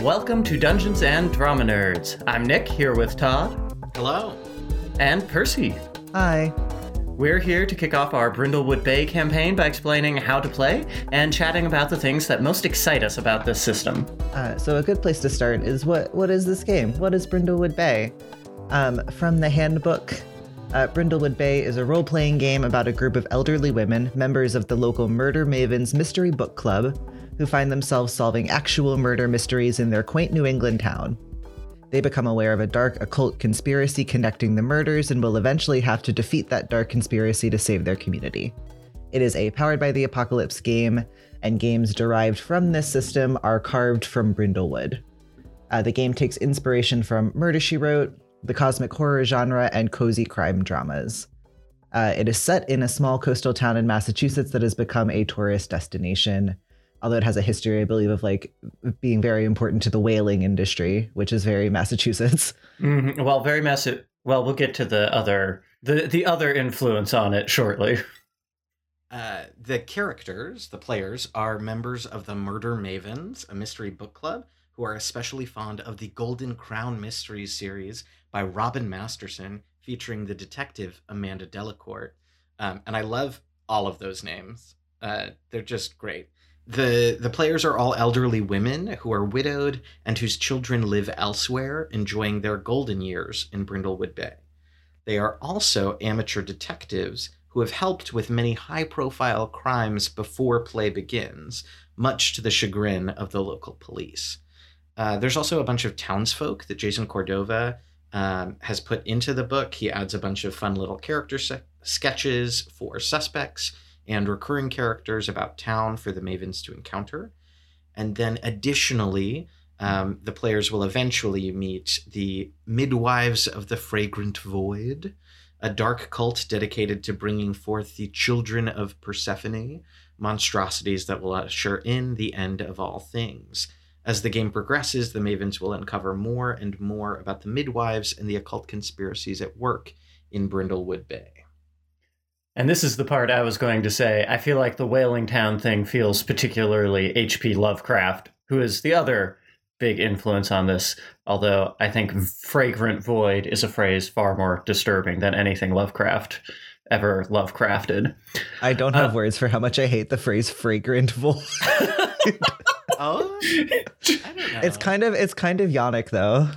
Welcome to Dungeons and Drama Nerds. I'm Nick here with Todd Hello. and Percy. Hi. We're here to kick off our Brindlewood Bay campaign by explaining how to play and chatting about the things that most excite us about this system. Uh, so a good place to start is what what is this game? What is Brindlewood Bay? Um, from the handbook, uh, Brindlewood Bay is a role-playing game about a group of elderly women, members of the local Murder Mavens Mystery Book Club, who find themselves solving actual murder mysteries in their quaint New England town. They become aware of a dark occult conspiracy connecting the murders and will eventually have to defeat that dark conspiracy to save their community. It is a powered by the apocalypse game, and games derived from this system are carved from Brindlewood. Uh, the game takes inspiration from Murder She Wrote, the cosmic horror genre, and cozy crime dramas. Uh, it is set in a small coastal town in Massachusetts that has become a tourist destination. Although it has a history, I believe, of like being very important to the whaling industry, which is very Massachusetts. Mhm. Well, very massive. Well, we'll get to the other the the other influence on it shortly. Uh, the characters, the players, are members of the Murder Mavens, a mystery book club, who are especially fond of the Golden Crown Mysteries series by Robin Masterson, featuring the detective Amanda Delacourt. Um, and I love all of those names. Uh, they're just great. The the players are all elderly women who are widowed and whose children live elsewhere, enjoying their golden years in Brindlewood Bay. They are also amateur detectives who have helped with many high profile crimes before play begins, much to the chagrin of the local police. Uh, there's also a bunch of townsfolk that Jason Cordova um, has put into the book. He adds a bunch of fun little character se- sketches for suspects and recurring characters about town for the Mavens to encounter. And then additionally, um, the players will eventually meet the Midwives of the Fragrant Void, a dark cult dedicated to bringing forth the children of Persephone, monstrosities that will usher in the end of all things. As the game progresses, the Mavens will uncover more and more about the midwives and the occult conspiracies at work in Brindlewood Bay. And this is the part I was going to say. I feel like the Whaling Town thing feels particularly H.P. Lovecraft, who is the other big influence on this. Although I think fragrant void is a phrase far more disturbing than anything Lovecraft ever Lovecrafted. I don't have Uh, words for how much I hate the phrase fragrant void. Oh, I don't know. it's kind of it's kind of yonic though.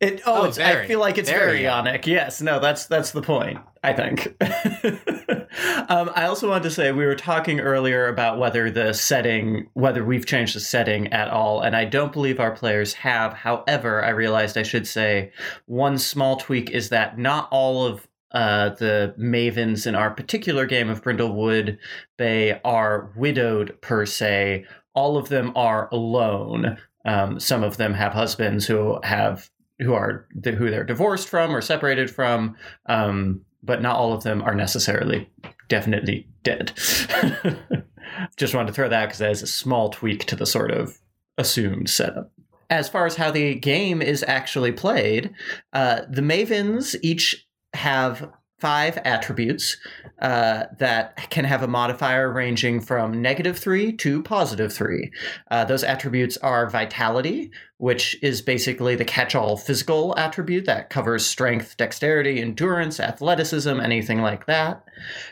It, oh, Oh, it's, I feel like it's very, very Ionic. Yes, no, that's that's the point. I think. um, I also wanted to say we were talking earlier about whether the setting, whether we've changed the setting at all, and I don't believe our players have. However, I realized I should say one small tweak is that not all of uh, the mavens in our particular game of Brindlewood Bay are widowed per se. All of them are alone. Um, some of them have husbands who have who are who they're divorced from or separated from, um, but not all of them are necessarily definitely dead. Just wanted to throw that because that is a small tweak to the sort of assumed setup. As far as how the game is actually played, uh, the Mavens each have five attributes uh, that can have a modifier ranging from negative three to positive three. Uh, those attributes are vitality, which is basically the catch all physical attribute that covers strength, dexterity, endurance, athleticism, anything like that.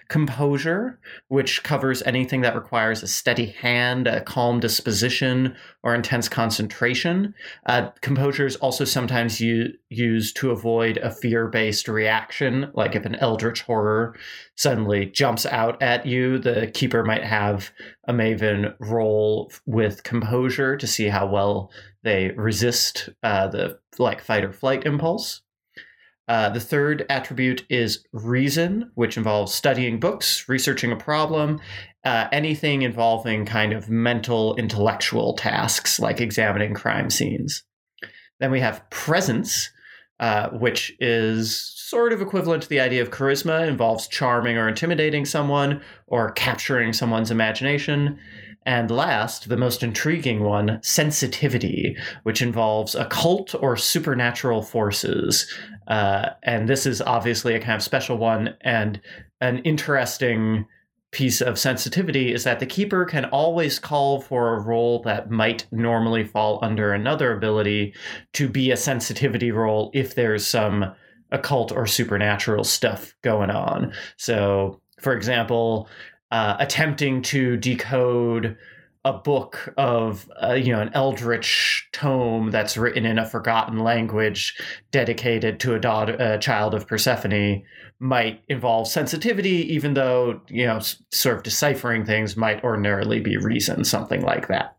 Composure, which covers anything that requires a steady hand, a calm disposition, or intense concentration. Uh, composure is also sometimes u- used to avoid a fear based reaction, like if an eldritch horror suddenly jumps out at you, the keeper might have a maven roll with composure to see how well they resist uh, the like fight or flight impulse. Uh, the third attribute is reason, which involves studying books, researching a problem, uh, anything involving kind of mental, intellectual tasks like examining crime scenes. Then we have presence, uh, which is sort of equivalent to the idea of charisma, involves charming or intimidating someone or capturing someone's imagination. And last, the most intriguing one, sensitivity, which involves occult or supernatural forces. Uh, and this is obviously a kind of special one and an interesting piece of sensitivity is that the keeper can always call for a roll that might normally fall under another ability to be a sensitivity roll if there's some occult or supernatural stuff going on. So, for example, uh, attempting to decode a book of uh, you know an eldritch tome that's written in a forgotten language dedicated to a daughter a child of persephone might involve sensitivity even though you know sort of deciphering things might ordinarily be reason something like that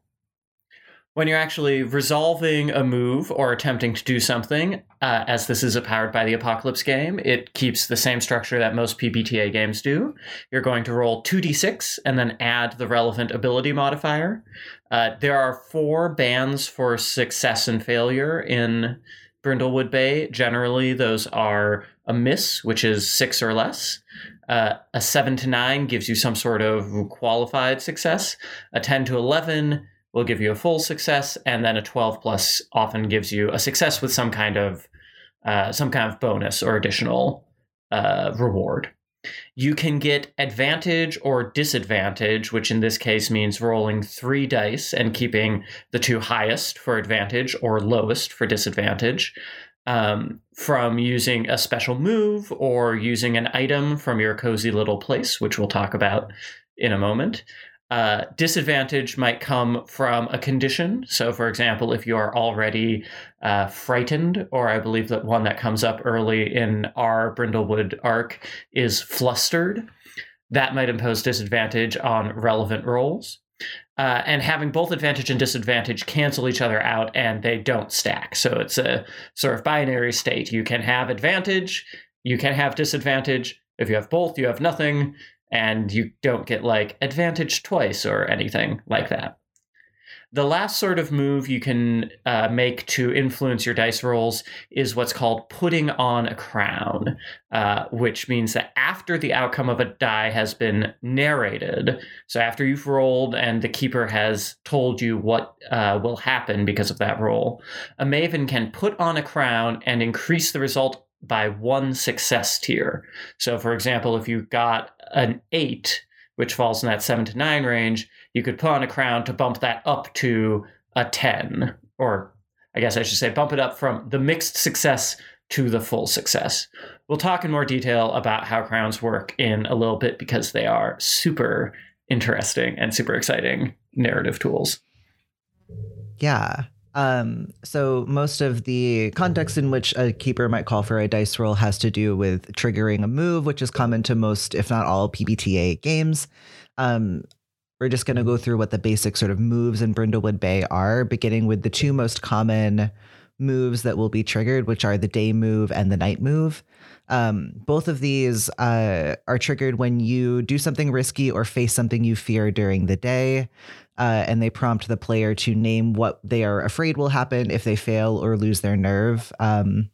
when you're actually resolving a move or attempting to do something, uh, as this is a powered by the Apocalypse game, it keeps the same structure that most PBTA games do. You're going to roll 2d6 and then add the relevant ability modifier. Uh, there are four bands for success and failure in Brindlewood Bay. Generally, those are a miss, which is six or less. Uh, a seven to nine gives you some sort of qualified success. A 10 to 11 will give you a full success, and then a 12 plus often gives you a success with some kind of uh, some kind of bonus or additional uh, reward. You can get advantage or disadvantage, which in this case means rolling three dice and keeping the two highest for advantage or lowest for disadvantage. Um, from using a special move or using an item from your cozy little place, which we'll talk about in a moment. Uh, disadvantage might come from a condition. So, for example, if you are already uh, frightened, or I believe that one that comes up early in our Brindlewood arc is flustered, that might impose disadvantage on relevant rolls. Uh, and having both advantage and disadvantage cancel each other out and they don't stack. So it's a sort of binary state. You can have advantage, you can have disadvantage. If you have both, you have nothing and you don't get like advantage twice or anything like that. The last sort of move you can uh, make to influence your dice rolls is what's called putting on a crown, uh, which means that after the outcome of a die has been narrated, so after you've rolled and the keeper has told you what uh, will happen because of that roll, a maven can put on a crown and increase the result by one success tier. So, for example, if you got an eight, which falls in that seven to nine range, you could put on a crown to bump that up to a 10, or I guess I should say bump it up from the mixed success to the full success. We'll talk in more detail about how crowns work in a little bit because they are super interesting and super exciting narrative tools. Yeah. Um, so most of the context in which a keeper might call for a dice roll has to do with triggering a move, which is common to most, if not all, PBTA games. Um, we're just going to go through what the basic sort of moves in Brindlewood Bay are, beginning with the two most common moves that will be triggered, which are the day move and the night move. Um, both of these uh, are triggered when you do something risky or face something you fear during the day uh, and they prompt the player to name what they are afraid will happen if they fail or lose their nerve. Um,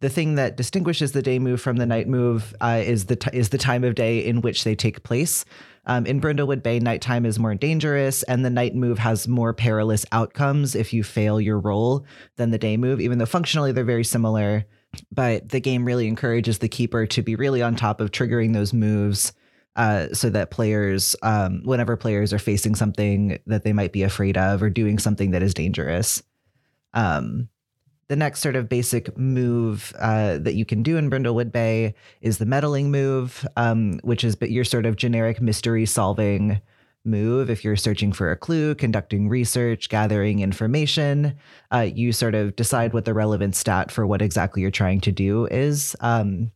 the thing that distinguishes the day move from the night move uh, is the t- is the time of day in which they take place. Um, in Brindlewood Bay, nighttime is more dangerous, and the night move has more perilous outcomes if you fail your roll than the day move. Even though functionally they're very similar, but the game really encourages the keeper to be really on top of triggering those moves uh, so that players, um, whenever players are facing something that they might be afraid of or doing something that is dangerous. Um, the next sort of basic move uh, that you can do in Brindlewood Bay is the meddling move, um, which is but your sort of generic mystery solving move. If you're searching for a clue, conducting research, gathering information, uh, you sort of decide what the relevant stat for what exactly you're trying to do is. Um,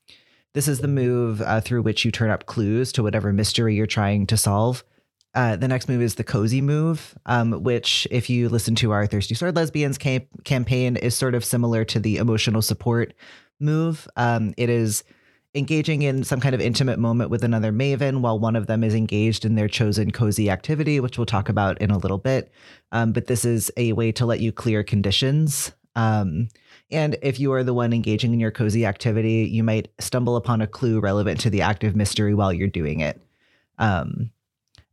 this is the move uh, through which you turn up clues to whatever mystery you're trying to solve. Uh, the next move is the cozy move, um, which, if you listen to our Thirsty Sword Lesbians camp- campaign, is sort of similar to the emotional support move. Um, it is engaging in some kind of intimate moment with another maven while one of them is engaged in their chosen cozy activity, which we'll talk about in a little bit. Um, but this is a way to let you clear conditions. Um, and if you are the one engaging in your cozy activity, you might stumble upon a clue relevant to the active mystery while you're doing it. Um,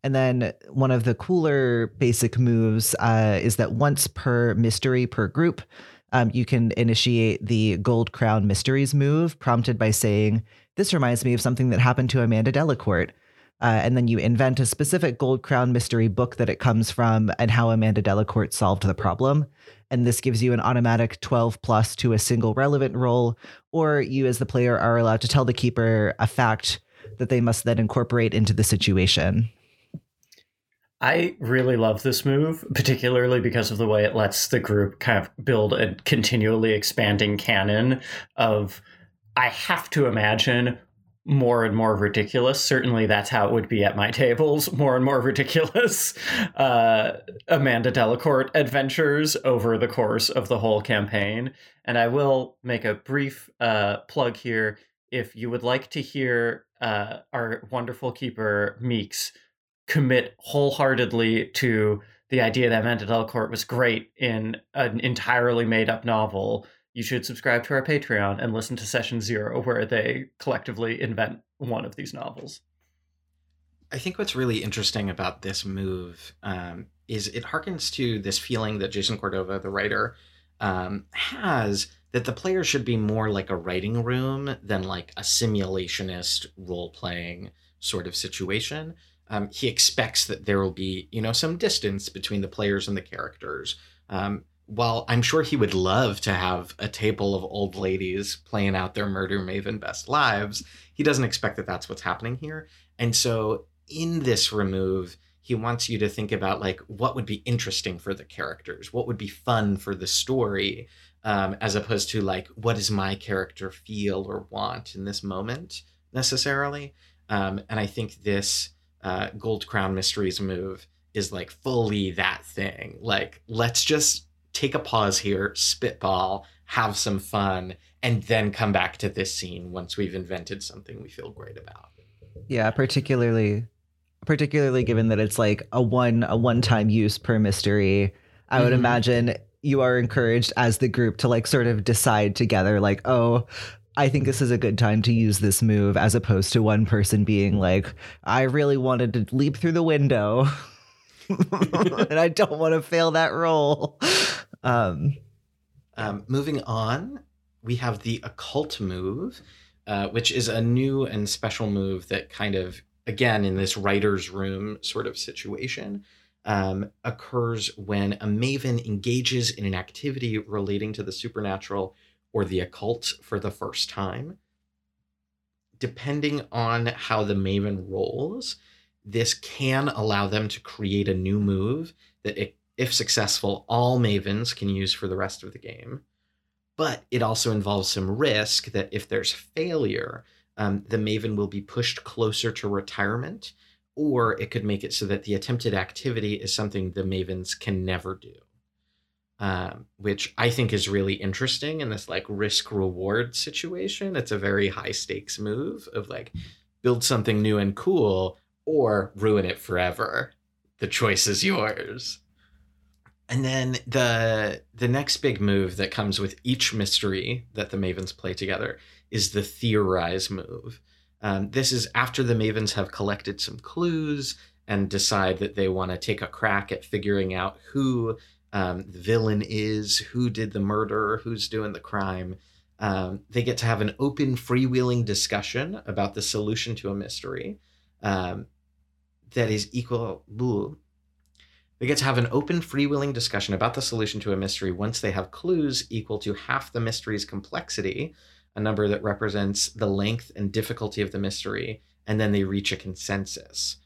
and then one of the cooler basic moves uh, is that once per mystery per group, um, you can initiate the Gold Crown Mysteries move, prompted by saying, This reminds me of something that happened to Amanda Delacourt. Uh, and then you invent a specific Gold Crown mystery book that it comes from and how Amanda Delacourt solved the problem. And this gives you an automatic 12 plus to a single relevant role, or you, as the player, are allowed to tell the keeper a fact that they must then incorporate into the situation. I really love this move, particularly because of the way it lets the group kind of build a continually expanding canon of I have to imagine more and more ridiculous. Certainly, that's how it would be at my tables. More and more ridiculous uh, Amanda Delacourt adventures over the course of the whole campaign. And I will make a brief uh, plug here. If you would like to hear uh, our wonderful keeper Meeks commit wholeheartedly to the idea that Amanda Delacourt was great in an entirely made up novel, you should subscribe to our Patreon and listen to Session Zero, where they collectively invent one of these novels. I think what's really interesting about this move um, is it harkens to this feeling that Jason Cordova, the writer, um, has that the player should be more like a writing room than like a simulationist role playing sort of situation um, he expects that there will be, you know, some distance between the players and the characters. Um, while I'm sure he would love to have a table of old ladies playing out their murder maven best lives, he doesn't expect that that's what's happening here. And so in this remove, he wants you to think about like what would be interesting for the characters, what would be fun for the story, um, as opposed to like what does my character feel or want in this moment necessarily. Um, and I think this uh, Gold Crown Mysteries move is like fully that thing. Like, let's just take a pause here, spitball, have some fun, and then come back to this scene once we've invented something we feel great about. Yeah, particularly particularly given that it's like a one a one-time use per mystery. I would mm-hmm. imagine you are encouraged as the group to like sort of decide together like, "Oh, I think this is a good time to use this move as opposed to one person being like, I really wanted to leap through the window. and I don't want to fail that roll. Um, um, moving on, we have the occult move, uh, which is a new and special move that kind of, again, in this writer's room sort of situation, um, occurs when a maven engages in an activity relating to the supernatural or the occult for the first time. Depending on how the Maven rolls, this can allow them to create a new move that, if successful, all Mavens can use for the rest of the game. But it also involves some risk that if there's failure, um, the Maven will be pushed closer to retirement, or it could make it so that the attempted activity is something the Mavens can never do um, which I think is really interesting in this like risk reward situation. It's a very high stakes move of like build something new and cool or ruin it forever. The choice is yours. And then the the next big move that comes with each mystery that the Mavens play together is the theorize move. Um, this is after the Mavens have collected some clues and decide that they want to take a crack at figuring out who um, the villain is, who did the murder, who's doing the crime. Um, they get to have an open, freewheeling discussion about the solution to a mystery um, that is equal. They get to have an open, freewheeling discussion about the solution to a mystery once they have clues equal to half the mystery's complexity, a number that represents the length and difficulty of the mystery, and then they reach a consensus.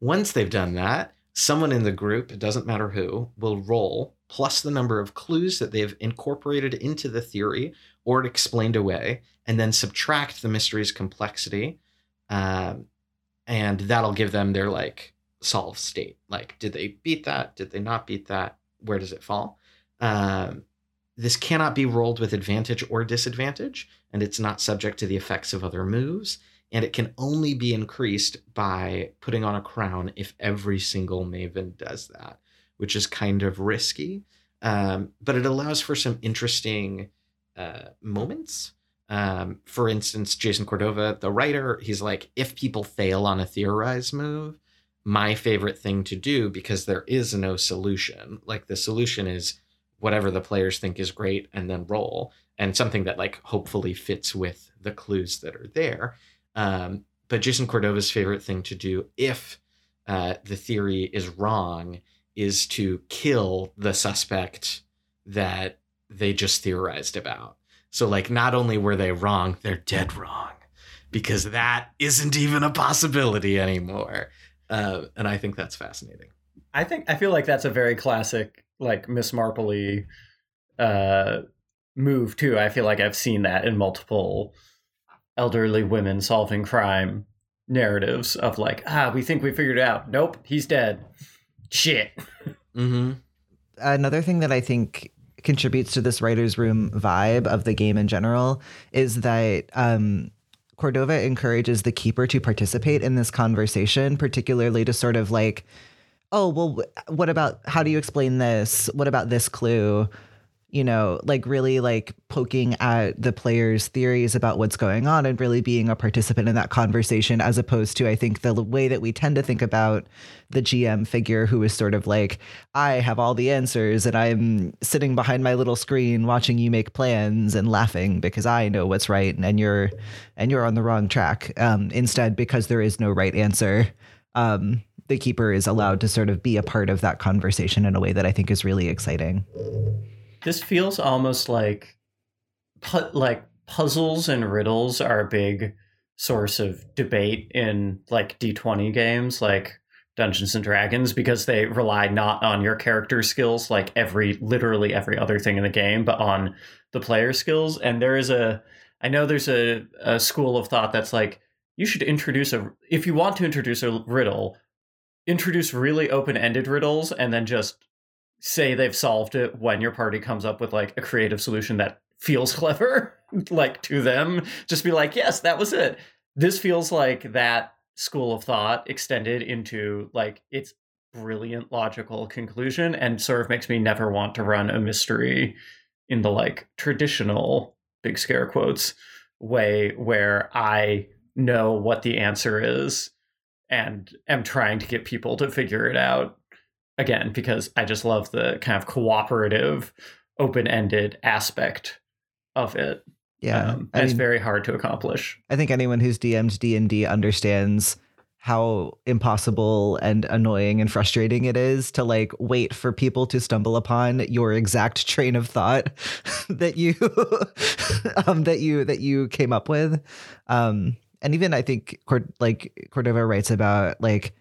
Once they've done that, someone in the group, it doesn't matter who, will roll plus the number of clues that they've incorporated into the theory or explained away, and then subtract the mystery's complexity. Um, and that'll give them their like solve state. Like, did they beat that? Did they not beat that? Where does it fall? Um, this cannot be rolled with advantage or disadvantage, and it's not subject to the effects of other moves and it can only be increased by putting on a crown if every single maven does that, which is kind of risky. Um, but it allows for some interesting uh, moments. Um, for instance, Jason Cordova, the writer, he's like, if people fail on a theorize move, my favorite thing to do because there is no solution. Like the solution is whatever the players think is great and then roll and something that like hopefully fits with the clues that are there um, but Jason Cordova's favorite thing to do if uh, the theory is wrong is to kill the suspect that they just theorized about. So, like, not only were they wrong, they're dead wrong because that isn't even a possibility anymore. Uh, and I think that's fascinating. I think I feel like that's a very classic, like Miss Marple uh, move too. I feel like I've seen that in multiple elderly women solving crime narratives of like, ah, we think we figured it out. Nope, he's dead. Shit. Mm-hmm. Another thing that I think contributes to this writer's room vibe of the game in general is that um, Cordova encourages the keeper to participate in this conversation, particularly to sort of like, oh, well, what about how do you explain this? What about this clue? You know, like really like poking at the players' theories about what's going on and really being a participant in that conversation, as opposed to, I think, the way that we tend to think about the GM figure who is sort of like, I have all the answers and I'm sitting behind my little screen watching you make plans and laughing because I know what's right and you're and you're on the wrong track. Um, instead, because there is no right answer. Um, the keeper is allowed to sort of be a part of that conversation in a way that I think is really exciting. This feels almost like pu- like puzzles and riddles are a big source of debate in like D20 games like Dungeons and Dragons because they rely not on your character skills like every literally every other thing in the game but on the player skills. And there is a I know there's a, a school of thought that's like you should introduce a if you want to introduce a riddle introduce really open-ended riddles and then just say they've solved it when your party comes up with like a creative solution that feels clever like to them just be like yes that was it. This feels like that school of thought extended into like its brilliant logical conclusion and sort of makes me never want to run a mystery in the like traditional big scare quotes way where i know what the answer is and am trying to get people to figure it out again because I just love the kind of cooperative, open ended aspect of it. Yeah, um, and it's very hard to accomplish. I think anyone who's DM'd D and D understands how impossible and annoying and frustrating it is to like wait for people to stumble upon your exact train of thought that you um that you that you came up with um and even i think like cordova writes about like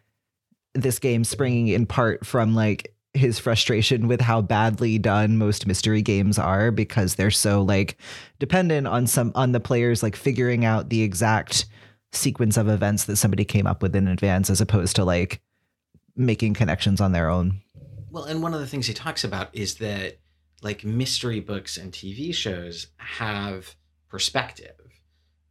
this game springing in part from like his frustration with how badly done most mystery games are because they're so like dependent on some on the players like figuring out the exact sequence of events that somebody came up with in advance as opposed to like making connections on their own. Well, and one of the things he talks about is that like mystery books and TV shows have perspective.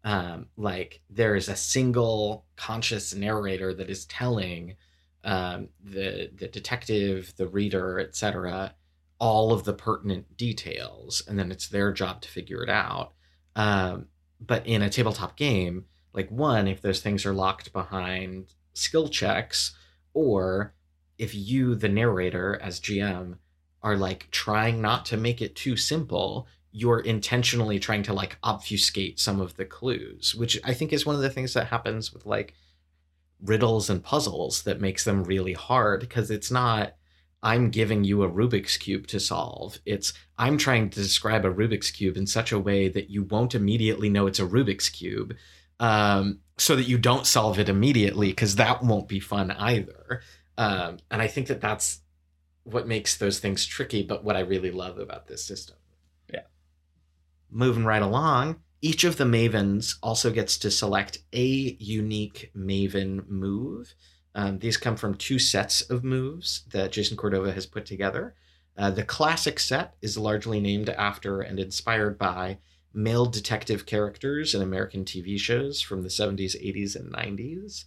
Um, like there is a single conscious narrator that is telling um, the the detective, the reader, etc., all of the pertinent details, and then it's their job to figure it out. Um, but in a tabletop game, like one, if those things are locked behind skill checks, or if you, the narrator, as GM, are like trying not to make it too simple, you're intentionally trying to like obfuscate some of the clues, which I think is one of the things that happens with like riddles and puzzles that makes them really hard because it's not I'm giving you a Rubik's cube to solve. It's I'm trying to describe a Rubik's cube in such a way that you won't immediately know it's a Rubik's cube, um, so that you don't solve it immediately because that won't be fun either. Um, and I think that that's what makes those things tricky. But what I really love about this system. Yeah. Moving right along, each of the mavens also gets to select a unique maven move. Um, these come from two sets of moves that Jason Cordova has put together. Uh, the classic set is largely named after and inspired by male detective characters in American TV shows from the 70s, 80s, and 90s.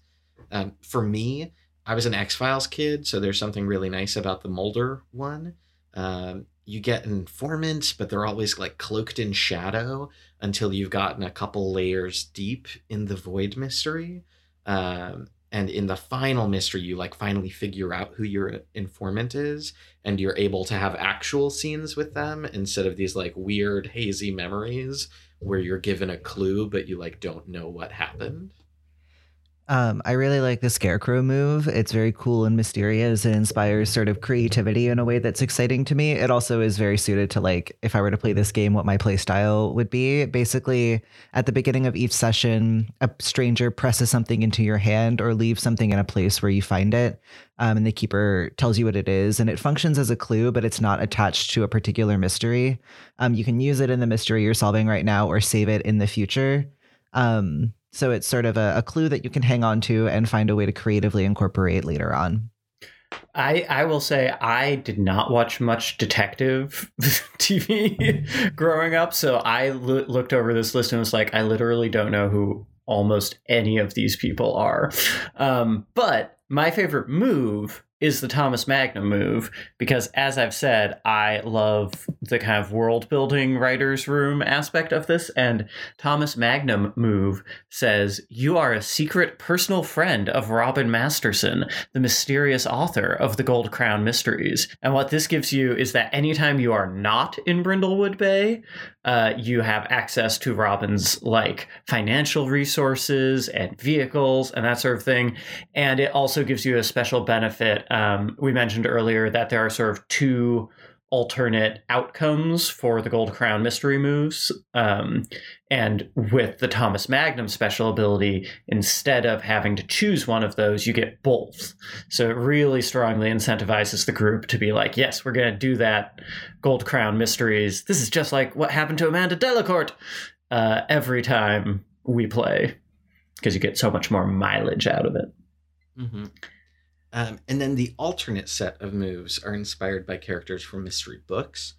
Um, for me, I was an X Files kid, so there's something really nice about the Mulder one. Um, you get informants, but they're always like cloaked in shadow until you've gotten a couple layers deep in the void mystery. Um, and in the final mystery, you like finally figure out who your informant is, and you're able to have actual scenes with them instead of these like weird, hazy memories where you're given a clue, but you like don't know what happened. Um, I really like the scarecrow move. It's very cool and mysterious and inspires sort of creativity in a way that's exciting to me. It also is very suited to like if I were to play this game, what my play style would be. Basically, at the beginning of each session, a stranger presses something into your hand or leaves something in a place where you find it. Um, and the keeper tells you what it is, and it functions as a clue, but it's not attached to a particular mystery. Um, you can use it in the mystery you're solving right now or save it in the future. Um, so it's sort of a, a, clue that you can hang on to and find a way to creatively incorporate later on. I I will say I did not watch much detective TV growing up, so I looked over this list and was like, I literally don't know who almost any of these people are. Um, but my favorite move is the Thomas Magnum move because, as I've said, I love the kind of world building writer's room aspect of this. And Thomas Magnum move says, You are a secret personal friend of Robin Masterson, the mysterious author of the Gold Crown Mysteries. And what this gives you is that anytime you are not in Brindlewood Bay, uh, you have access to Robin's like financial resources and vehicles and that sort of thing. And it also gives you a special benefit. Um, we mentioned earlier that there are sort of two alternate outcomes for the Gold Crown mystery moves. Um, and with the Thomas Magnum special ability, instead of having to choose one of those, you get both. So it really strongly incentivizes the group to be like, yes, we're going to do that Gold Crown mysteries. This is just like what happened to Amanda Delacourt uh, every time we play, because you get so much more mileage out of it. Mm-hmm. Um, and then the alternate set of moves are inspired by characters from mystery books.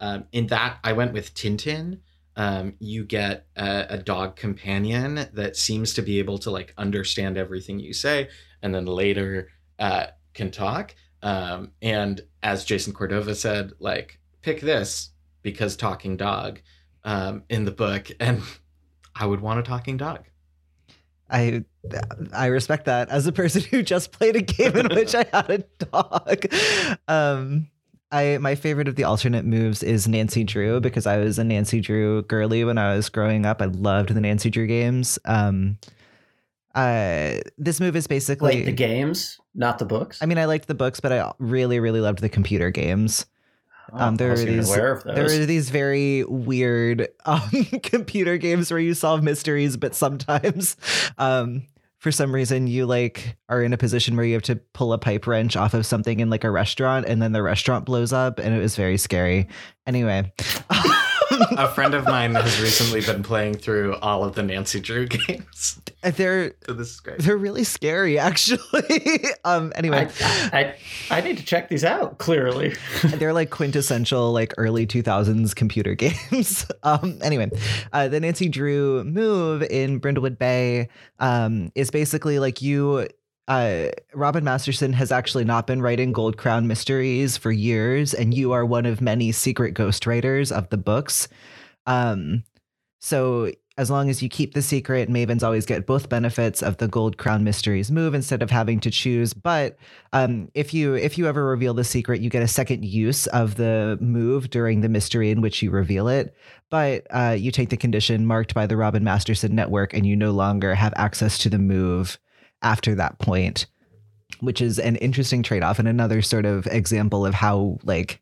Um, in that, I went with Tintin. Um, you get a, a, dog companion that seems to be able to like understand everything you say, and then later uh, can talk. Um, and as Jason Cordova said, like pick this because talking dog um, in the book, and I would want a talking dog. I I respect that as a person who just played a game in which I had a dog. Um, I my favorite of the alternate moves is Nancy Drew because I was a Nancy Drew girly when I was growing up. I loved the Nancy Drew games. Um, uh, this move is basically like the games, not the books. I mean, I liked the books, but I really, really loved the computer games. Oh, um, there are these there are these very weird um, computer games where you solve mysteries, but sometimes um, for some reason you like are in a position where you have to pull a pipe wrench off of something in like a restaurant and then the restaurant blows up and it was very scary. Anyway. a friend of mine has recently been playing through all of the Nancy Drew games. They're so this is great. They're really scary, actually. um. Anyway, I, I, I need to check these out. Clearly, they're like quintessential like early two thousands computer games. um. Anyway, uh, the Nancy Drew move in Brindlewood Bay um is basically like you uh, Robin Masterson has actually not been writing Gold Crown mysteries for years, and you are one of many secret ghostwriters of the books. Um, so as long as you keep the secret, Mavens always get both benefits of the Gold Crown Mysteries move instead of having to choose. But um, if you if you ever reveal the secret, you get a second use of the move during the mystery in which you reveal it. But uh, you take the condition marked by the Robin Masterson network, and you no longer have access to the move after that point, which is an interesting trade off and another sort of example of how like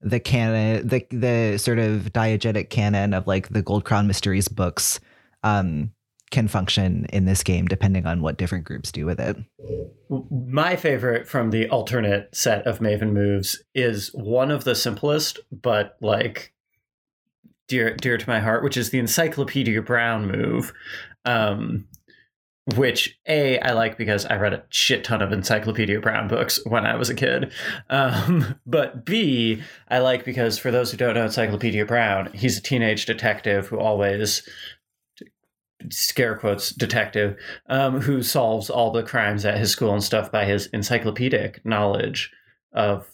the canon the the sort of diegetic canon of like the Gold Crown Mysteries books um can function in this game depending on what different groups do with it. My favorite from the alternate set of Maven moves is one of the simplest, but like dear dear to my heart, which is the Encyclopedia Brown move. Um, which a I like because I read a shit ton of Encyclopedia Brown books when I was a kid. Um, but B I like because for those who don't know Encyclopedia Brown, he's a teenage detective who always scare quotes detective um, who solves all the crimes at his school and stuff by his encyclopedic knowledge of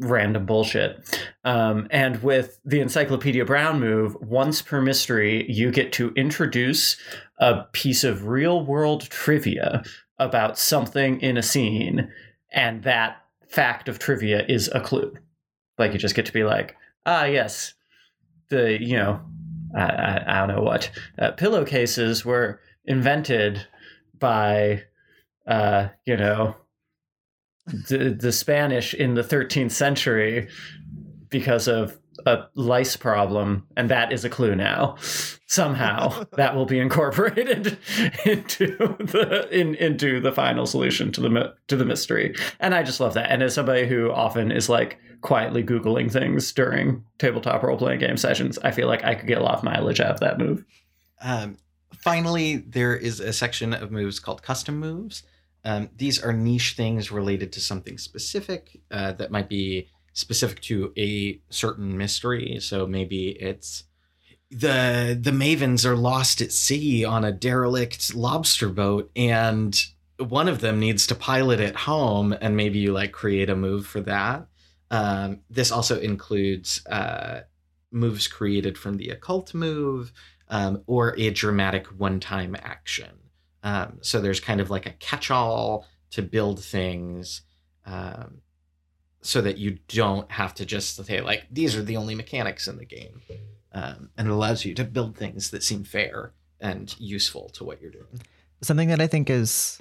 random bullshit. Um, and with the Encyclopedia Brown move, once per mystery, you get to introduce a piece of real world trivia about something in a scene, and that fact of trivia is a clue. Like you just get to be like, ah, yes, the, you know, I, I, I don't know what, uh, pillowcases were invented by, uh, you know, the, the Spanish in the 13th century because of a lice problem, and that is a clue now. Somehow that will be incorporated into the in, into the final solution to the to the mystery, and I just love that. And as somebody who often is like quietly googling things during tabletop role playing game sessions, I feel like I could get a lot of mileage out of that move. Um, finally, there is a section of moves called custom moves. Um, these are niche things related to something specific uh, that might be specific to a certain mystery. So maybe it's the the mavens are lost at sea on a derelict lobster boat and one of them needs to pilot it home and maybe you like create a move for that um, this also includes uh, moves created from the occult move um, or a dramatic one-time action um, so there's kind of like a catch-all to build things um, so that you don't have to just say like these are the only mechanics in the game um, and it allows you to build things that seem fair and useful to what you're doing. Something that i think is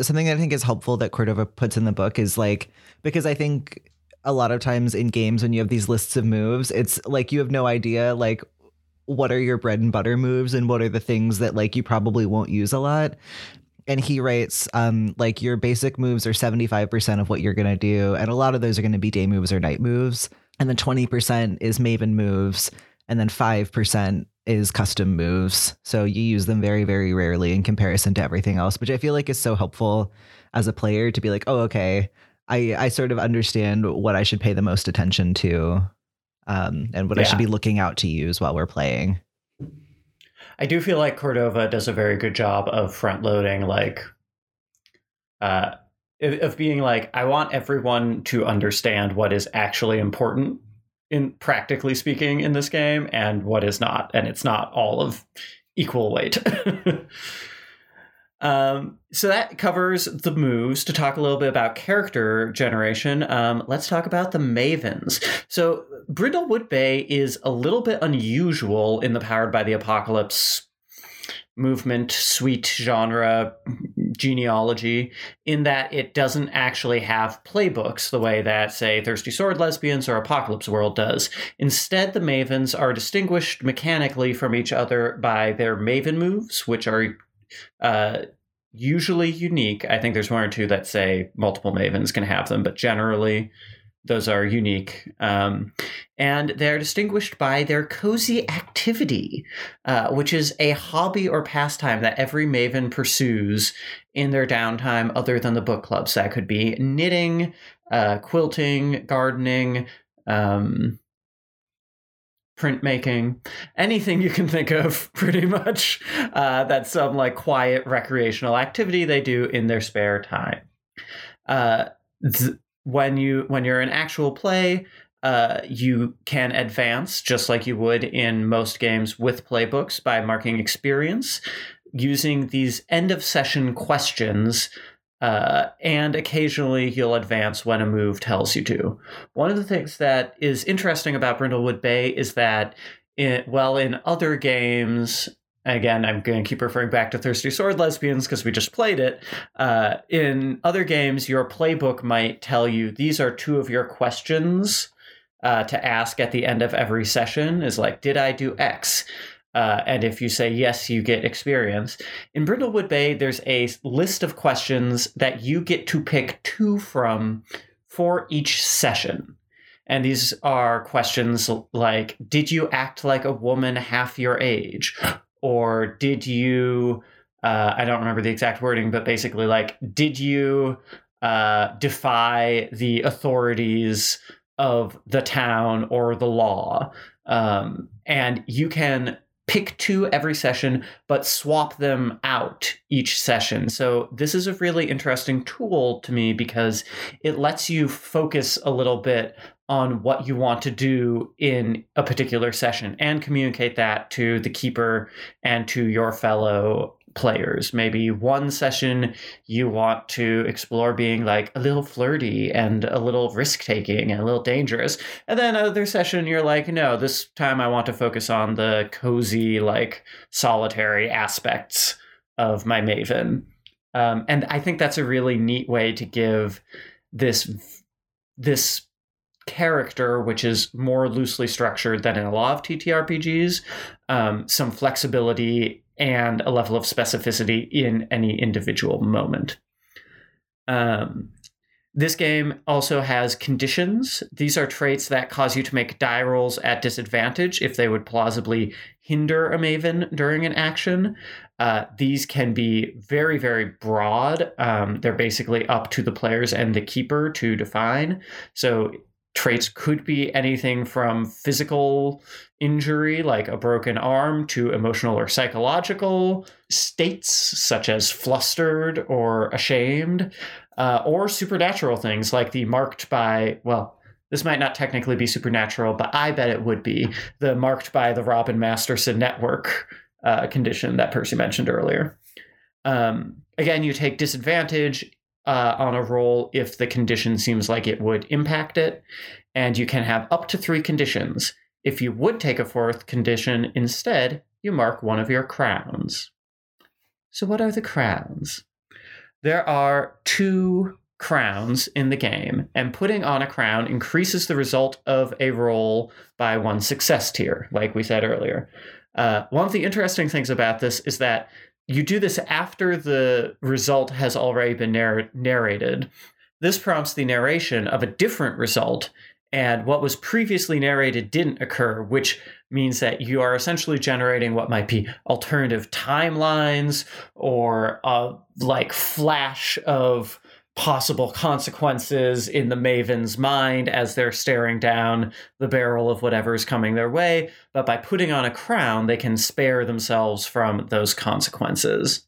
something that i think is helpful that cordova puts in the book is like because i think a lot of times in games when you have these lists of moves it's like you have no idea like what are your bread and butter moves and what are the things that like you probably won't use a lot and he writes um like your basic moves are 75% of what you're going to do and a lot of those are going to be day moves or night moves and then 20% is maven moves and then 5% is custom moves. So you use them very very rarely in comparison to everything else which i feel like is so helpful as a player to be like oh okay i i sort of understand what i should pay the most attention to um and what i should be looking out to use while we're playing I do feel like Cordova does a very good job of front loading, like, uh, of being like, I want everyone to understand what is actually important in practically speaking in this game and what is not, and it's not all of equal weight. um, so that covers the moves. To talk a little bit about character generation, um, let's talk about the mavens. So Brindlewood Bay is a little bit unusual in the Powered by the Apocalypse movement, suite genre, genealogy, in that it doesn't actually have playbooks the way that, say, Thirsty Sword Lesbians or Apocalypse World does. Instead, the Mavens are distinguished mechanically from each other by their Maven moves, which are uh, usually unique. I think there's one or two that say multiple Mavens can have them, but generally those are unique. Um, and they're distinguished by their cozy activity, uh, which is a hobby or pastime that every maven pursues in their downtime other than the book clubs. That could be knitting, uh, quilting, gardening, um, printmaking, anything you can think of, pretty much. Uh, that's some like quiet recreational activity they do in their spare time. Uh, th- when you when you're in actual play, uh, you can advance just like you would in most games with playbooks by marking experience using these end of session questions. Uh, and occasionally you'll advance when a move tells you to. One of the things that is interesting about Brindlewood Bay is that, it, well, in other games, again, I'm going to keep referring back to Thirsty Sword Lesbians because we just played it. Uh, in other games, your playbook might tell you these are two of your questions uh, to ask at the end of every session is like, did I do X? Uh, and if you say yes, you get experience. In Brindlewood Bay, there's a list of questions that you get to pick two from for each session. And these are questions like Did you act like a woman half your age? Or did you, uh, I don't remember the exact wording, but basically, like, did you uh, defy the authorities of the town or the law? Um, and you can pick two every session, but swap them out each session. So, this is a really interesting tool to me because it lets you focus a little bit on what you want to do in a particular session and communicate that to the keeper and to your fellow players. Maybe one session you want to explore being like a little flirty and a little risk taking and a little dangerous. And then another session you're like, no, this time I want to focus on the cozy, like solitary aspects of my Maven. Um, and I think that's a really neat way to give this this character, which is more loosely structured than in a lot of TTRPGs, um, some flexibility and a level of specificity in any individual moment. Um, this game also has conditions. These are traits that cause you to make die rolls at disadvantage if they would plausibly hinder a maven during an action. Uh, these can be very, very broad. Um, they're basically up to the players and the keeper to define. So traits could be anything from physical injury, like a broken arm, to emotional or psychological states, such as flustered or ashamed, uh, or supernatural things like the marked by, well, this might not technically be supernatural, but I bet it would be the marked by the Robin Masterson network uh, condition that Percy mentioned earlier. Um, again, you take disadvantage uh, on a roll if the condition seems like it would impact it, and you can have up to three conditions. If you would take a fourth condition instead, you mark one of your crowns. So, what are the crowns? There are two crowns in the game, and putting on a crown increases the result of a roll by one success tier, like we said earlier. Uh, one of the interesting things about this is that you do this after the result has already been narr- narrated. This prompts the narration of a different result, and what was previously narrated didn't occur, which means that you are essentially generating what might be alternative timelines or a like flash of possible consequences in the Maven's mind as they're staring down the barrel of whatever is coming their way. But by putting on a crown, they can spare themselves from those consequences.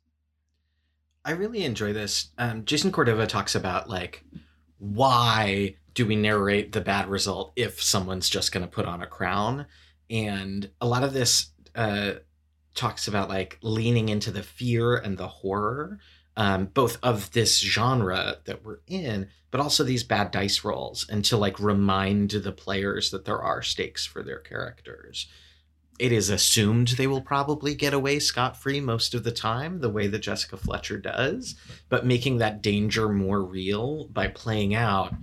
I really enjoy this. Um, Jason Cordova talks about like why do we narrate the bad result if someone's just going to put on a crown, and a lot of this uh, talks about like leaning into the fear and the horror um, both of this genre that we're in, but also these bad dice rolls, and to like remind the players that there are stakes for their characters. It is assumed they will probably get away scot free most of the time, the way that Jessica Fletcher does, but making that danger more real by playing out,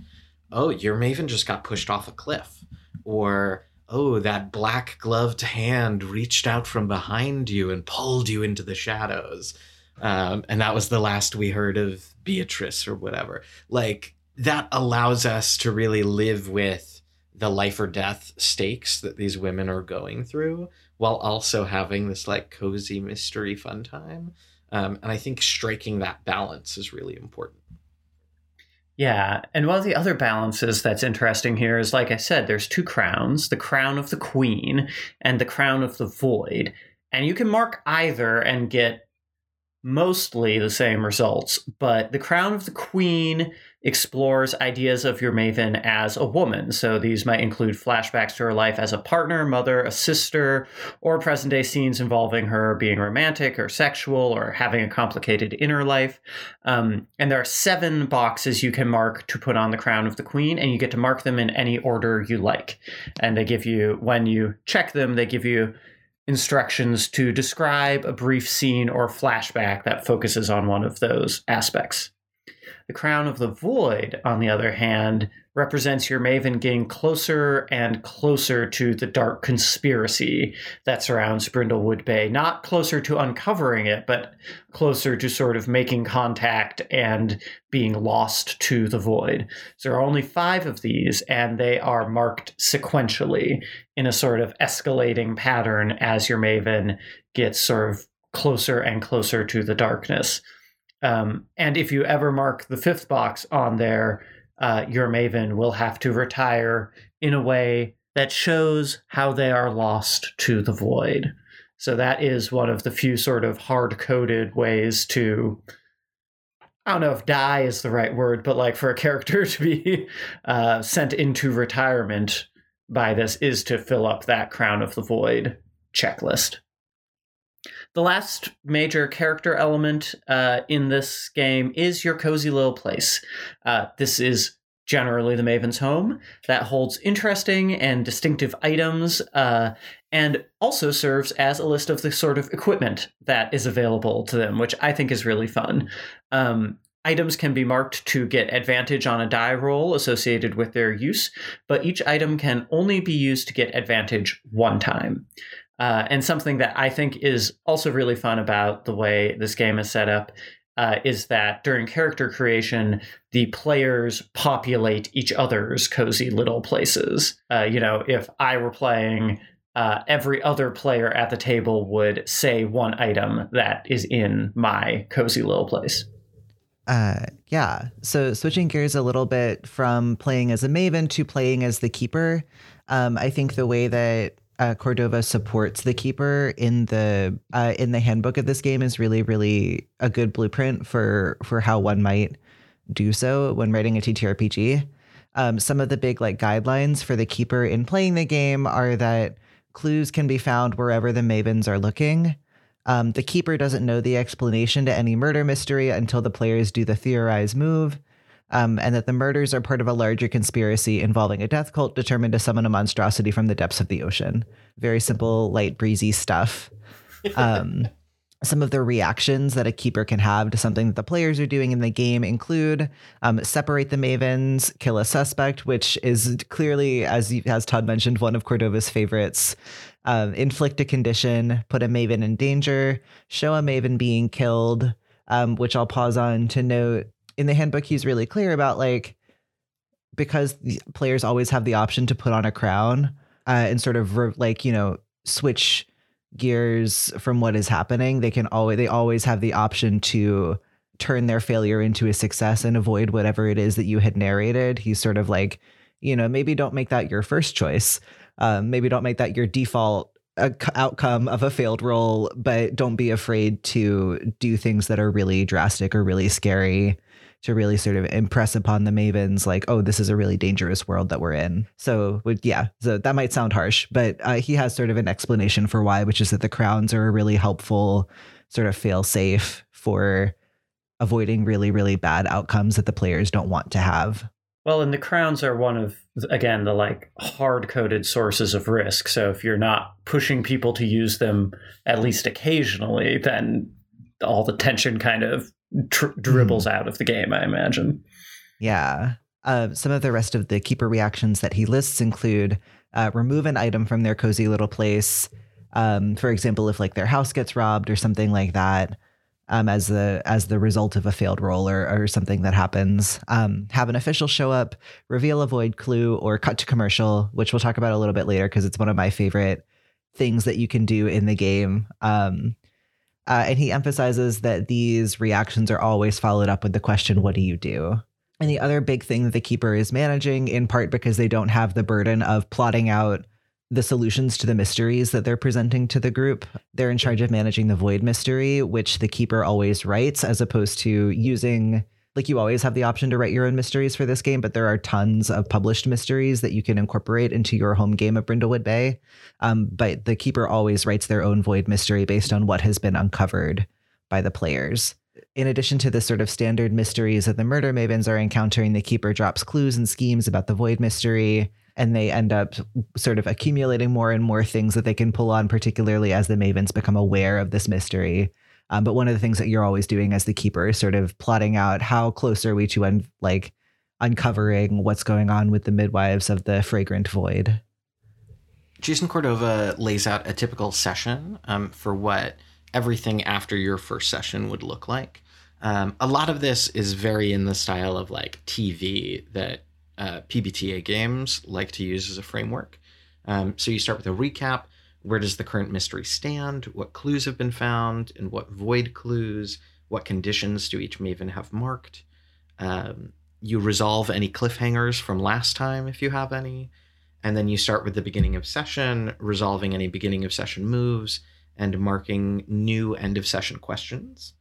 oh, your Maven just got pushed off a cliff, or oh, that black gloved hand reached out from behind you and pulled you into the shadows um, and that was the last we heard of Beatrice or whatever. Like that allows us to really live with the life or death stakes that these women are going through, while also having this like cozy mystery fun time. Um, and I think striking that balance is really important. Yeah, and one of the other balances that's interesting here is, like I said, there's two crowns: the crown of the queen and the crown of the void. And you can mark either and get mostly the same results, but The Crown of the Queen explores ideas of your Maven as a woman. So these might include flashbacks to her life as a partner, mother, a sister, or present day scenes involving her being romantic or sexual or having a complicated inner life. Um, and there are seven boxes you can mark to put on the Crown of the Queen, and you get to mark them in any order you like. And they give you, when you check them, they give you instructions to describe a brief scene or flashback that focuses on one of those aspects. The Crown of the Void, on the other hand, represents your Maven getting closer and closer to the dark conspiracy that surrounds Brindlewood Bay. Not closer to uncovering it, but closer to sort of making contact and being lost to the void. So there are only five of these, and they are marked sequentially in a sort of escalating pattern as your Maven gets sort of closer and closer to the darkness. Um, and if you ever mark the fifth box on there, uh, your Maven will have to retire in a way that shows how they are lost to the void. So that is one of the few sort of hard coded ways to. I don't know if die is the right word, but like for a character to be uh, sent into retirement by this is to fill up that Crown of the Void checklist. The last major character element uh, in this game is your cozy little place. Uh, this is generally the Maven's home, that holds interesting and distinctive items, uh, and also serves as a list of the sort of equipment that is available to them, which I think is really fun. Um, items can be marked to get advantage on a die roll associated with their use, but each item can only be used to get advantage one time. Uh, and something that I think is also really fun about the way this game is set up uh, is that during character creation, the players populate each other's cozy little places. Uh, you know, if I were playing, uh, every other player at the table would say one item that is in my cozy little place. Uh, yeah. So switching gears a little bit from playing as a maven to playing as the keeper, um, I think the way that uh, Cordova supports the keeper in the uh, in the handbook of this game is really really a good blueprint for for how one might do so when writing a TTRPG. Um, some of the big like guidelines for the keeper in playing the game are that clues can be found wherever the mavens are looking. Um, the keeper doesn't know the explanation to any murder mystery until the players do the theorize move um, and that the murders are part of a larger conspiracy involving a death cult determined to summon a monstrosity from the depths of the ocean. Very simple, light, breezy stuff. Um, some of the reactions that a keeper can have to something that the players are doing in the game include um, separate the mavens, kill a suspect, which is clearly, as as Todd mentioned, one of Cordova's favorites. Um, inflict a condition, put a maven in danger, show a maven being killed, um, which I'll pause on to note in the handbook he's really clear about like because players always have the option to put on a crown uh, and sort of re- like you know switch gears from what is happening they can always they always have the option to turn their failure into a success and avoid whatever it is that you had narrated. He's sort of like you know maybe don't make that your first choice. Um, maybe don't make that your default uh, outcome of a failed roll but don't be afraid to do things that are really drastic or really scary to really sort of impress upon the mavens like oh this is a really dangerous world that we're in. So yeah so that might sound harsh but uh, he has sort of an explanation for why which is that the crowns are a really helpful sort of fail safe for avoiding really really bad outcomes that the players don't want to have. Well and the crowns are one of again the like hard coded sources of risk. So if you're not pushing people to use them at least occasionally then all the tension kind of dribbles mm. out of the game, I imagine. Yeah. Uh, some of the rest of the keeper reactions that he lists include uh, remove an item from their cozy little place. Um, for example, if like their house gets robbed or something like that, um, as the as the result of a failed roll or, or something that happens. Um, have an official show up, reveal a void clue, or cut to commercial, which we'll talk about a little bit later because it's one of my favorite things that you can do in the game. Um, uh, and he emphasizes that these reactions are always followed up with the question, What do you do? And the other big thing that the keeper is managing, in part because they don't have the burden of plotting out the solutions to the mysteries that they're presenting to the group. They're in charge of managing the void mystery, which the keeper always writes, as opposed to using like you always have the option to write your own mysteries for this game, but there are tons of published mysteries that you can incorporate into your home game of Brindlewood Bay. Um, but the keeper always writes their own void mystery based on what has been uncovered by the players. In addition to the sort of standard mysteries that the murder mavens are encountering, the keeper drops clues and schemes about the void mystery, and they end up sort of accumulating more and more things that they can pull on, particularly as the mavens become aware of this mystery. Um, but one of the things that you're always doing as the keeper is sort of plotting out how close are we to un- like uncovering what's going on with the midwives of the fragrant void. Jason Cordova lays out a typical session um, for what everything after your first session would look like. Um, a lot of this is very in the style of like TV that uh, PBTA games like to use as a framework. Um, so you start with a recap where does the current mystery stand? What clues have been found? And what void clues? What conditions do each maven have marked? Um, you resolve any cliffhangers from last time if you have any. And then you start with the beginning of session, resolving any beginning of session moves, and marking new end of session questions.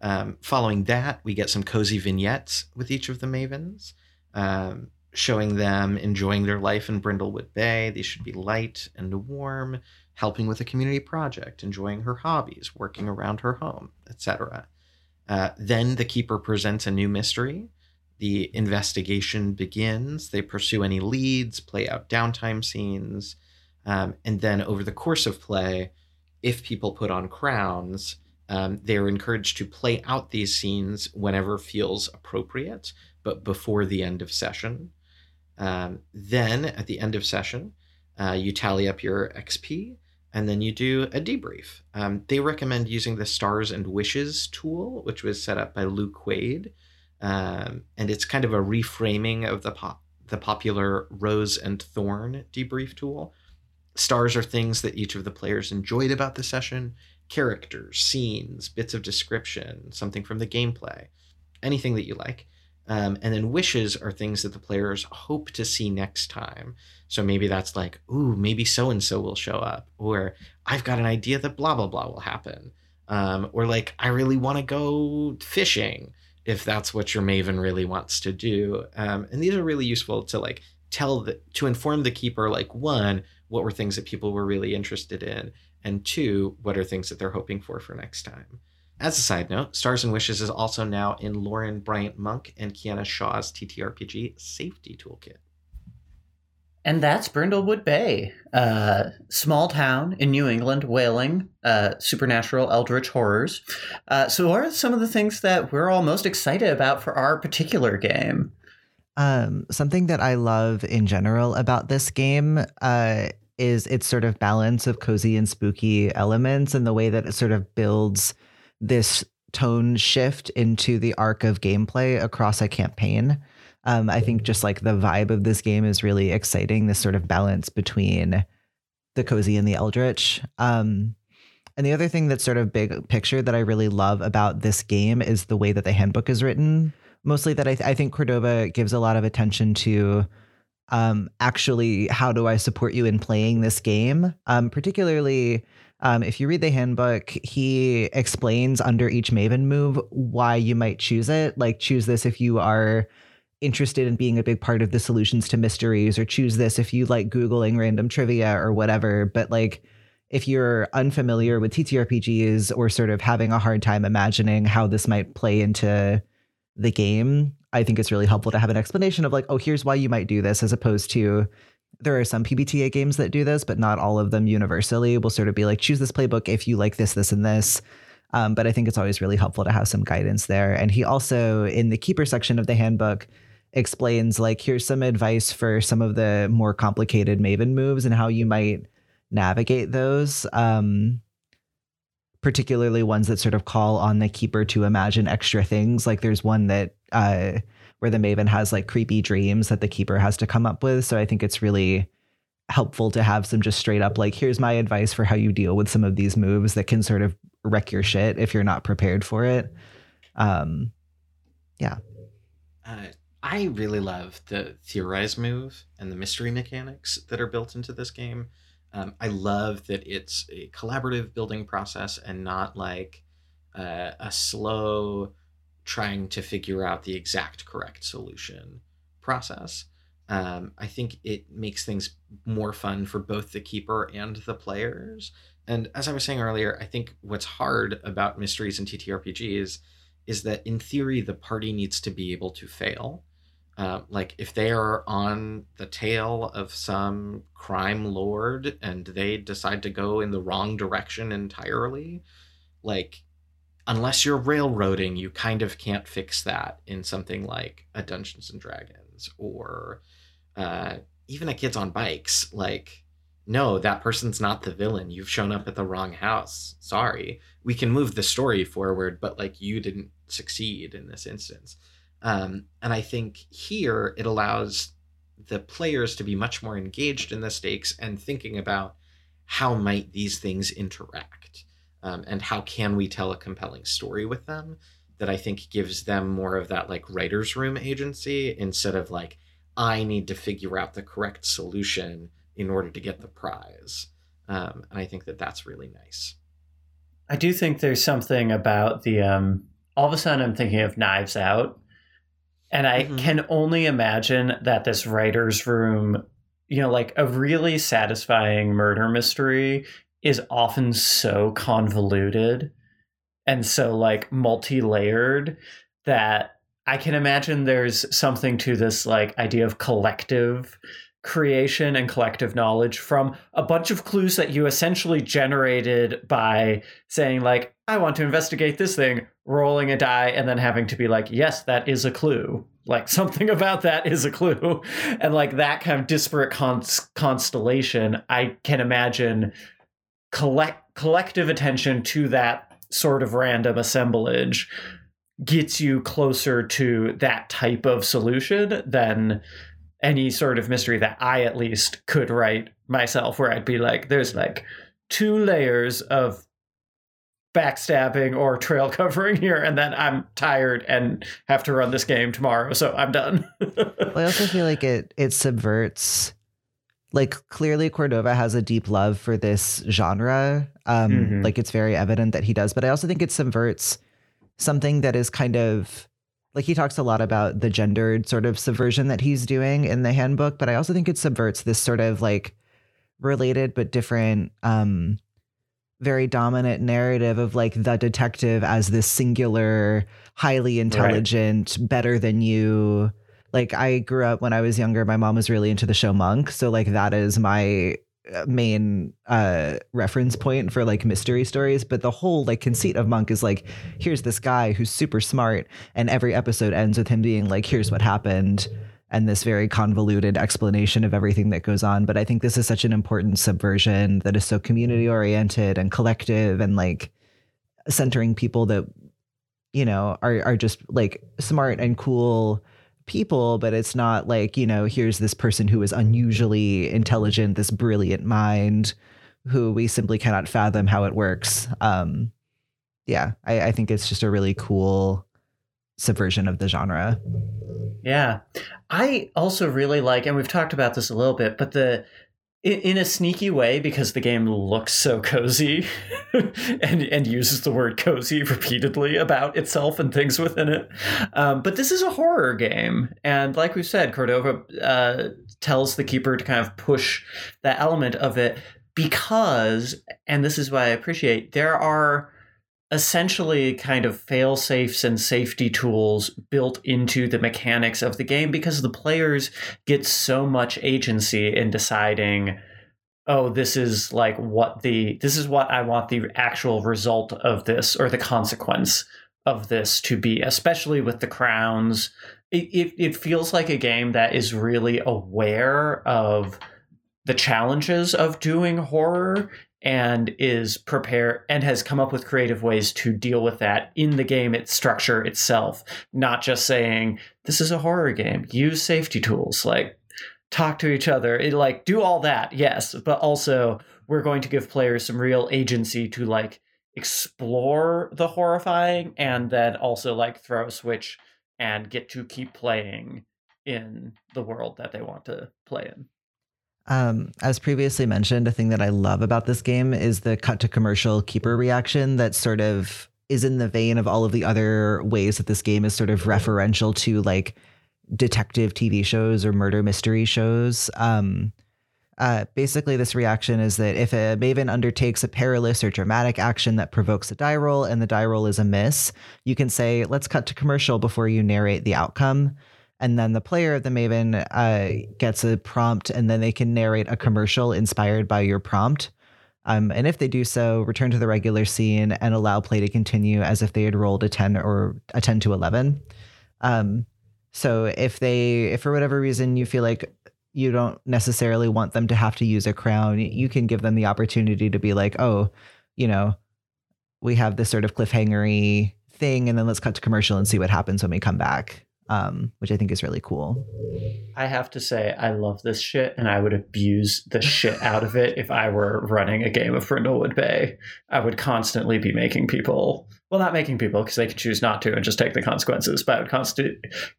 Um, following that, we get some cozy vignettes with each of the mavens, um, showing them enjoying their life in Brindlewood Bay. These should be light and warm, helping with a community project, enjoying her hobbies, working around her home, etc. Uh, then the keeper presents a new mystery the investigation begins. They pursue any leads, play out downtime scenes, um, and then over the course of play, if people put on crowns, um, they're encouraged to play out these scenes whenever feels appropriate, but before the end of session. Um, then at the end of session, uh, you tally up your XP and then you do a debrief. Um, they recommend using the Stars and Wishes tool, which was set up by Luke Quade. Um, and it's kind of a reframing of the pop, the popular Rose and Thorn debrief tool. Stars are things that each of the players enjoyed about the session characters, scenes, bits of description, something from the gameplay, anything that you like. Um, and then wishes are things that the players hope to see next time. So maybe that's like, ooh, maybe so and so will show up, or I've got an idea that blah blah blah will happen, um, or like I really want to go fishing if that's what your maven really wants to do. Um, and these are really useful to like tell the to inform the keeper like one what were things that people were really interested in, and two what are things that they're hoping for for next time. As a side note, Stars and Wishes is also now in Lauren Bryant Monk and Kienna Shaw's TTRPG Safety Toolkit. And that's Brindlewood Bay, uh, small town in New England, whaling, uh, supernatural eldritch horrors. Uh, so, what are some of the things that we're all most excited about for our particular game? Um, something that I love in general about this game uh, is its sort of balance of cozy and spooky elements and the way that it sort of builds this tone shift into the arc of gameplay across a campaign. Um, I think just like the vibe of this game is really exciting. This sort of balance between the cozy and the eldritch. Um, and the other thing that's sort of big picture that I really love about this game is the way that the handbook is written. Mostly that I, th- I think Cordova gives a lot of attention to um, actually how do I support you in playing this game, um, particularly um, if you read the handbook, he explains under each Maven move why you might choose it. Like, choose this if you are interested in being a big part of the solutions to mysteries, or choose this if you like Googling random trivia or whatever. But, like, if you're unfamiliar with TTRPGs or sort of having a hard time imagining how this might play into the game, I think it's really helpful to have an explanation of, like, oh, here's why you might do this, as opposed to, there are some PBTA games that do this, but not all of them universally will sort of be like, choose this playbook if you like this, this, and this. Um, but I think it's always really helpful to have some guidance there. And he also, in the keeper section of the handbook, explains like, here's some advice for some of the more complicated Maven moves and how you might navigate those. Um, particularly ones that sort of call on the keeper to imagine extra things. Like there's one that uh, where the maven has like creepy dreams that the keeper has to come up with. So I think it's really helpful to have some just straight up like here's my advice for how you deal with some of these moves that can sort of wreck your shit if you're not prepared for it. Um yeah. Uh, I really love the theorize move and the mystery mechanics that are built into this game. Um, I love that it's a collaborative building process and not like uh, a slow trying to figure out the exact correct solution process. Um, I think it makes things more fun for both the keeper and the players. And as I was saying earlier, I think what's hard about mysteries and TTRPGs is that in theory, the party needs to be able to fail. Uh, like if they are on the tail of some crime lord and they decide to go in the wrong direction entirely, like unless you're railroading, you kind of can't fix that in something like a Dungeons and Dragons or uh, even a Kids on Bikes. Like, no, that person's not the villain. You've shown up at the wrong house. Sorry. We can move the story forward, but like you didn't succeed in this instance. Um, and I think here it allows the players to be much more engaged in the stakes and thinking about how might these things interact um, and how can we tell a compelling story with them that I think gives them more of that like writer's room agency instead of like, I need to figure out the correct solution in order to get the prize. Um, and I think that that's really nice. I do think there's something about the, um, all of a sudden I'm thinking of Knives Out. And I mm-hmm. can only imagine that this writer's room, you know, like a really satisfying murder mystery is often so convoluted and so like multi-layered that I can imagine there's something to this like idea of collective creation and collective knowledge from a bunch of clues that you essentially generated by saying like I want to investigate this thing, rolling a die and then having to be like yes, that is a clue. Like something about that is a clue. And like that kind of disparate constellation, I can imagine collect collective attention to that sort of random assemblage gets you closer to that type of solution than any sort of mystery that I at least could write myself, where I'd be like, there's like two layers of backstabbing or trail covering here, and then I'm tired and have to run this game tomorrow, so I'm done. well, I also feel like it it subverts like clearly Cordova has a deep love for this genre. Um, mm-hmm. like it's very evident that he does, but I also think it subverts something that is kind of like he talks a lot about the gendered sort of subversion that he's doing in the handbook, but I also think it subverts this sort of like related but different um very dominant narrative of like the detective as this singular, highly intelligent, right. better than you. Like I grew up when I was younger, my mom was really into the show Monk, so like that is my main uh reference point for like mystery stories. But the whole like conceit of monk is like here's this guy who's super smart and every episode ends with him being like here's what happened and this very convoluted explanation of everything that goes on. But i think this is such an important subversion that is so community oriented and collective and like centering people that you know are are just like smart and cool people, but it's not like, you know, here's this person who is unusually intelligent, this brilliant mind who we simply cannot fathom how it works. Um, yeah, I, I think it's just a really cool subversion of the genre. Yeah. I also really like, and we've talked about this a little bit, but the in, a sneaky way because the game looks so cozy and and uses the word cozy repeatedly about itself and things within it. Um, but this is a horror game, and like we said, Cordova uh, tells the keeper to kind of push that element of it because, and this is why I appreciate there are essentially kind of fail safes and safety tools built into the mechanics of the game because the players get so much agency in deciding oh this is like what the this is what i want the actual result of this or the consequence of this to be especially with the crowns. It, it, it feels like a game that is really aware of the challenges of doing horror and is prepared and has come up with creative ways to deal with that in the game its structure itself not just saying this is a horror game. Use safety tools. Like talk to each other. It, like do all that yes but also we're going to give players some real agency to like explore the horrifying and then also like throw a switch and get to keep playing in the world that they want to play in um, as previously mentioned, a thing that I love about this game is the cut to commercial keeper reaction that sort of is in the vein of all of the other ways that this game is sort of referential to like detective TV shows or murder mystery shows. Um, uh, basically, this reaction is that if a maven undertakes a perilous or dramatic action that provokes a die roll and the die roll is a miss, you can say, let's cut to commercial before you narrate the outcome and then the player of the Maven uh, gets a prompt, and then they can narrate a commercial inspired by your prompt. Um, and if they do so, return to the regular scene and allow play to continue as if they had rolled a 10 or a 10 to 11. Um, so if they, if for whatever reason you feel like you don't necessarily want them to have to use a crown, you can give them the opportunity to be like, oh, you know, we have this sort of cliffhangery thing, and then let's cut to commercial and see what happens when we come back um, which I think is really cool. I have to say, I love this shit, and I would abuse the shit out of it if I were running a game of Brindlewood Bay. I would constantly be making people, well, not making people because they could choose not to and just take the consequences, but I would constantly,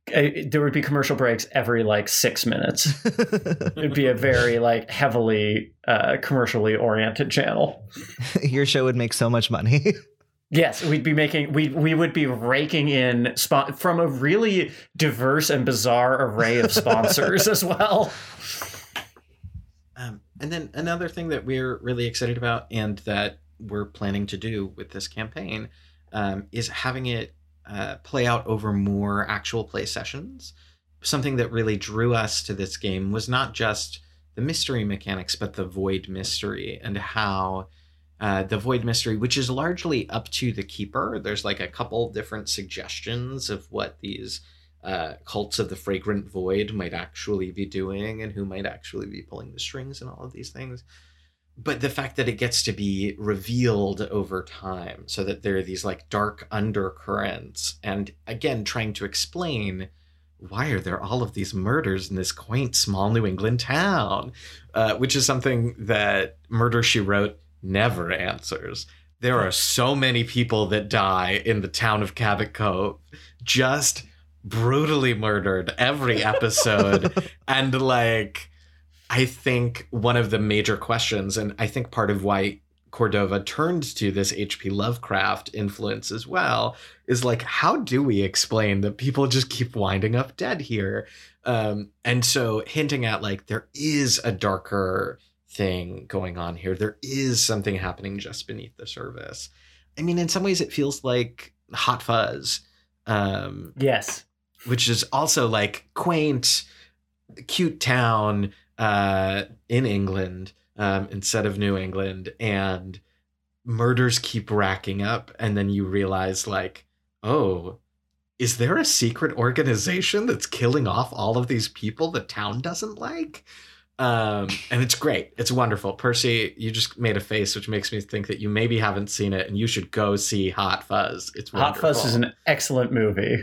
there would be commercial breaks every like six minutes. It'd be a very like heavily uh, commercially oriented channel. Your show would make so much money. Yes, we'd be making we we would be raking in spot from a really diverse and bizarre array of sponsors as well. Um, and then another thing that we're really excited about and that we're planning to do with this campaign um, is having it uh, play out over more actual play sessions. Something that really drew us to this game was not just the mystery mechanics, but the void mystery and how uh, the void mystery, which is largely up to the keeper. There's like a couple different suggestions of what these uh, cults of the fragrant void might actually be doing and who might actually be pulling the strings and all of these things. But the fact that it gets to be revealed over time so that there are these like dark undercurrents, and again, trying to explain why are there all of these murders in this quaint small New England town? Uh, which is something that Murder She Wrote never answers. There are so many people that die in the town of Cabot Cove, just brutally murdered every episode. and like, I think one of the major questions, and I think part of why Cordova turned to this H.P. Lovecraft influence as well is like, how do we explain that people just keep winding up dead here? Um, and so hinting at like there is a darker thing going on here. There is something happening just beneath the surface. I mean, in some ways, it feels like Hot Fuzz. Um, yes. Which is also like quaint, cute town uh, in England um, instead of New England, and murders keep racking up, and then you realize like, oh, is there a secret organization that's killing off all of these people the town doesn't like? Um, and it's great. It's wonderful. Percy, you just made a face which makes me think that you maybe haven't seen it, and you should go see Hot Fuzz. It's wonderful. Hot Fuzz is an excellent movie.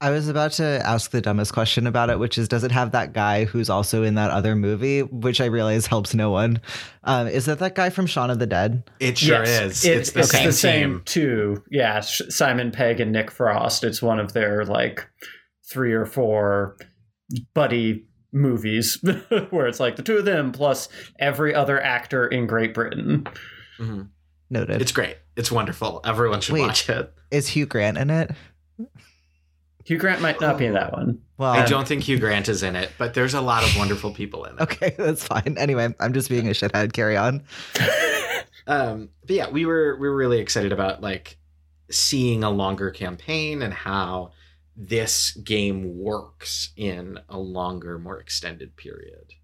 I was about to ask the dumbest question about it, which is, does it have that guy who's also in that other movie? Which I realize helps no one. Um, is that that guy from Shaun of the Dead? It sure Yes, is. it- it's the same the same team. too. Yeah, Sh- Simon Pegg and Nick Frost. It's one of their like three or four buddy movies where it's like the two of them plus every other actor in Great Britain. Mhm. Noted. It's great. It's wonderful. Everyone should Wait. watch it. is Hugh Grant in it? Hugh Grant might not be in that one. Well, I don't think Hugh Grant is in it, but there's a lot of wonderful people in it. Okay, that's fine. Anyway, I'm just being a shithead. Carry on. um but yeah we were we were really excited about like seeing a longer campaign and how this game works in a longer more extended period.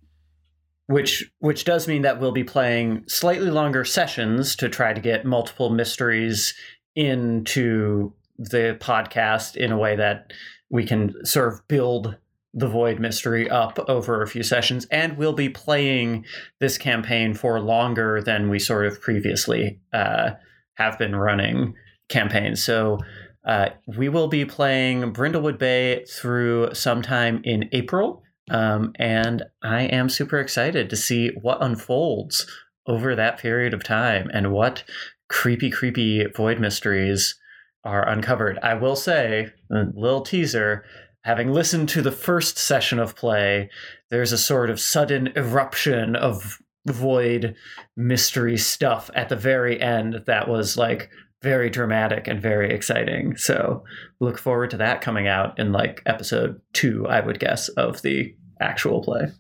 Which which does mean that we'll be playing slightly longer sessions to try to get multiple mysteries into the podcast in a way that we can sort of build the void mystery up over a few sessions. And we'll be playing this campaign for longer than we sort of previously uh, have been running campaigns. So uh, we will be playing brindlewood bay through sometime in april um, and I am super excited to see what unfolds over that period of time and what creepy, creepy void mysteries are uncovered. I will say, a little teaser, having listened to the first session of play, there's a sort of sudden eruption of void mystery stuff at the very end that was like very dramatic and very exciting. So look forward to that coming out in like episode two, I would guess, of the actual play.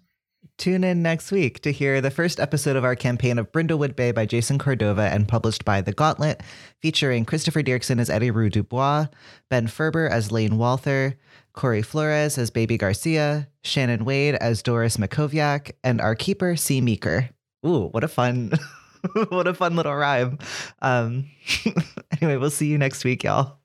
Tune in next week to hear the first episode of our campaign of Brindlewood Bay by Jason Cordova and published by The Gauntlet, featuring Christopher Dirksen as Eddie Rue Dubois, Ben Ferber as Lane Walther, Corey Flores as Baby Garcia, Shannon Wade as Doris Makoviak, and our keeper, C. Meeker. Ooh, what a fun, what a fun little rhyme. Um, anyway, we'll see you next week, y'all.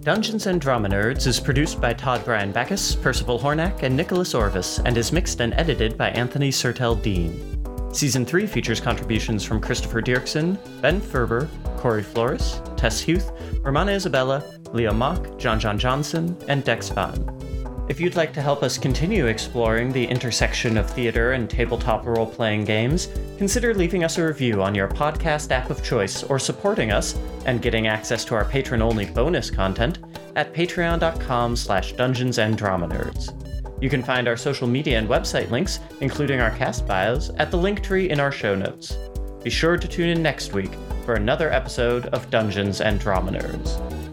Dungeons and Drama Nerds is produced by Todd Brian Backus, Percival Hornack, and Nicholas Orvis, and is mixed and edited by Anthony Sertel Dean. Season 3 features contributions from Christopher Dirksen, Ben Ferber, Corey Flores, Tess Huth, Romana Isabella, Leo Mock, John John Johnson, and Dex Van. If you'd like to help us continue exploring the intersection of theater and tabletop role playing games, consider leaving us a review on your podcast app of choice or supporting us and getting access to our patron only bonus content at patreon.com slash dungeons and drama nerds. You can find our social media and website links, including our cast bios, at the link tree in our show notes. Be sure to tune in next week for another episode of Dungeons and Drama Nerds.